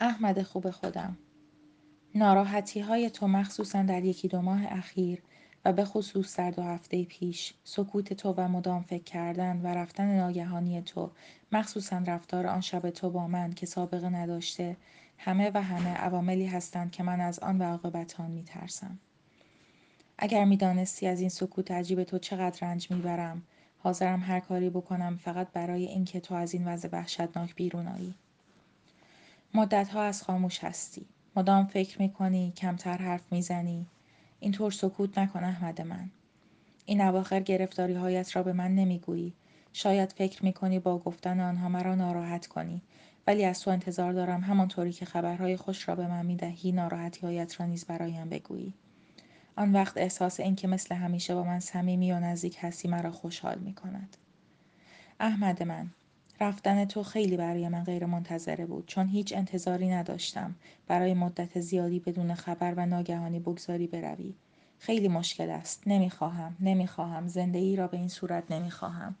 احمد خوب خودم. ناراحتی های تو مخصوصا در یکی دو ماه اخیر و به خصوص در دو هفته پیش سکوت تو و مدام فکر کردن و رفتن ناگهانی تو مخصوصا رفتار آن شب تو با من که سابقه نداشته همه و همه عواملی هستند که من از آن و عاقبت آن میترسم. اگر می‌دانستی از این سکوت عجیب تو چقدر رنج می‌برم حاضرم هر کاری بکنم فقط برای اینکه تو از این وضع وحشتناک بیرون آیی. مدتها از خاموش هستی. مدام فکر می‌کنی کمتر حرف می‌زنی. اینطور سکوت نکن احمد من. این اواخر گرفتاری هایت را به من نمی‌گویی. شاید فکر می‌کنی با گفتن آنها مرا ناراحت کنی. ولی از تو انتظار دارم همانطوری که خبرهای خوش را به من می‌دهی ناراحتی هایت را نیز برایم بگویی. آن وقت احساس اینکه مثل همیشه با من صمیمی و نزدیک هستی مرا خوشحال می کند. احمد من رفتن تو خیلی برای من غیر منتظره بود چون هیچ انتظاری نداشتم برای مدت زیادی بدون خبر و ناگهانی بگذاری بروی. خیلی مشکل است. نمی‌خواهم. نمی‌خواهم. زندگی را به این صورت نمی‌خواهم.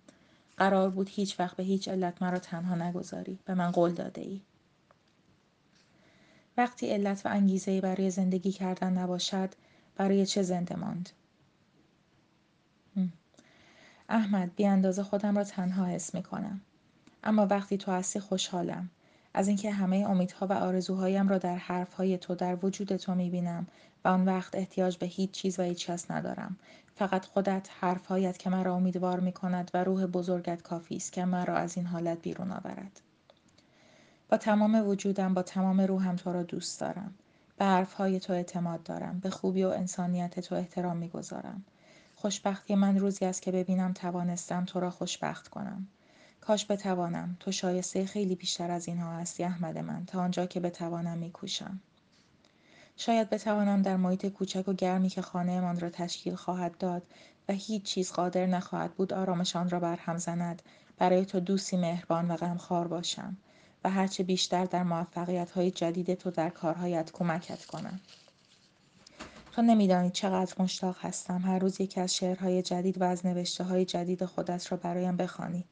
قرار بود هیچ وقت به هیچ علت مرا تنها نگذاری. به من قول داده ای. وقتی علت و انگیزه برای زندگی کردن نباشد برای چه زنده ماند؟ احمد بی اندازه خودم را تنها حس می کنم. اما وقتی تو هستی خوشحالم. از اینکه همه امیدها و آرزوهایم را در حرفهای تو در وجود تو می بینم و آن وقت احتیاج به هیچ چیز و هیچ کس ندارم. فقط خودت حرفهایت که مرا امیدوار می کند و روح بزرگت کافی است که مرا از این حالت بیرون آورد. با تمام وجودم با تمام روحم تو را دوست دارم. به حرفهای تو اعتماد دارم. به خوبی و انسانیت تو احترام می‌گذارم. خوشبختی من روزی است که ببینم توانستم تو را خوشبخت کنم. کاش بتوانم تو شایسته خیلی بیشتر از اینها هستی احمد من تا آنجا که بتوانم میکوشم شاید بتوانم در محیط کوچک و گرمی که خانهمان را تشکیل خواهد داد و هیچ چیز قادر نخواهد بود آرامشان را برهم زند برای تو دوستی مهربان و غمخوار باشم و هرچه بیشتر در موفقیت های جدید تو در کارهایت کمکت کنم. تو نمیدانی چقدر مشتاق هستم هر روز یکی از شعرهای جدید و از نوشته های جدید خودت را برایم بخوانی.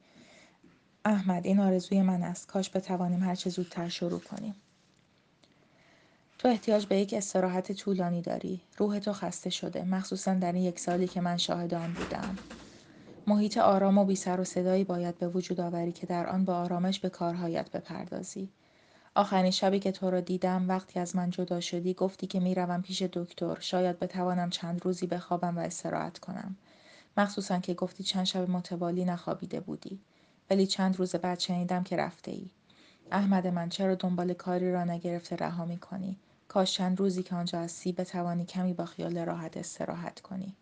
احمد این آرزوی من است کاش بتوانیم هر چه زودتر شروع کنیم. تو احتیاج به یک استراحت طولانی داری. روح تو خسته شده. مخصوصا در این یک سالی که من شاهد آن بودم. محیط آرام و بی سر و صدایی باید به وجود آوری که در آن با آرامش به کارهایت بپردازی. آخرین شبی که تو را دیدم وقتی از من جدا شدی گفتی که می‌روم پیش دکتر شاید بتوانم چند روزی بخوابم و استراحت کنم مخصوصا که گفتی چند شب متوالی نخوابیده بودی ولی چند روز بعد شنیدم که رفته ای احمد من چرا دنبال کاری را نگرفته رها می کنی کاش چند روزی که آنجا هستی بتوانی کمی با خیال راحت استراحت کنی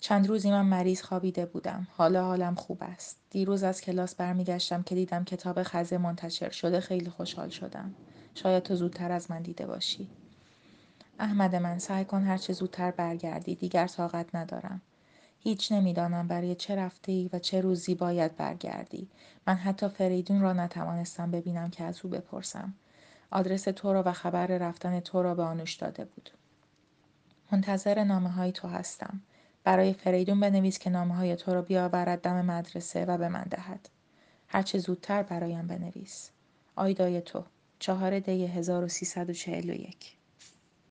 چند روزی من مریض خوابیده بودم. حالا حالم خوب است. دیروز از کلاس برمیگشتم که دیدم کتاب خزه منتشر شده خیلی خوشحال شدم. شاید تو زودتر از من دیده باشی. احمد من سعی کن هرچه زودتر برگردی. دیگر طاقت ندارم. هیچ نمی‌دانم برای چه رفته ای و چه روزی باید برگردی. من حتی فریدون را نتوانستم ببینم که از او بپرسم. آدرس تو را و خبر رفتن تو را به آنوش داده بود. منتظر نامه های تو هستم. برای فریدون بنویس که نامه های تو را بیاورد دم مدرسه و به من دهد. هرچه زودتر برایم بنویس. آیدای تو. چهار دی 1341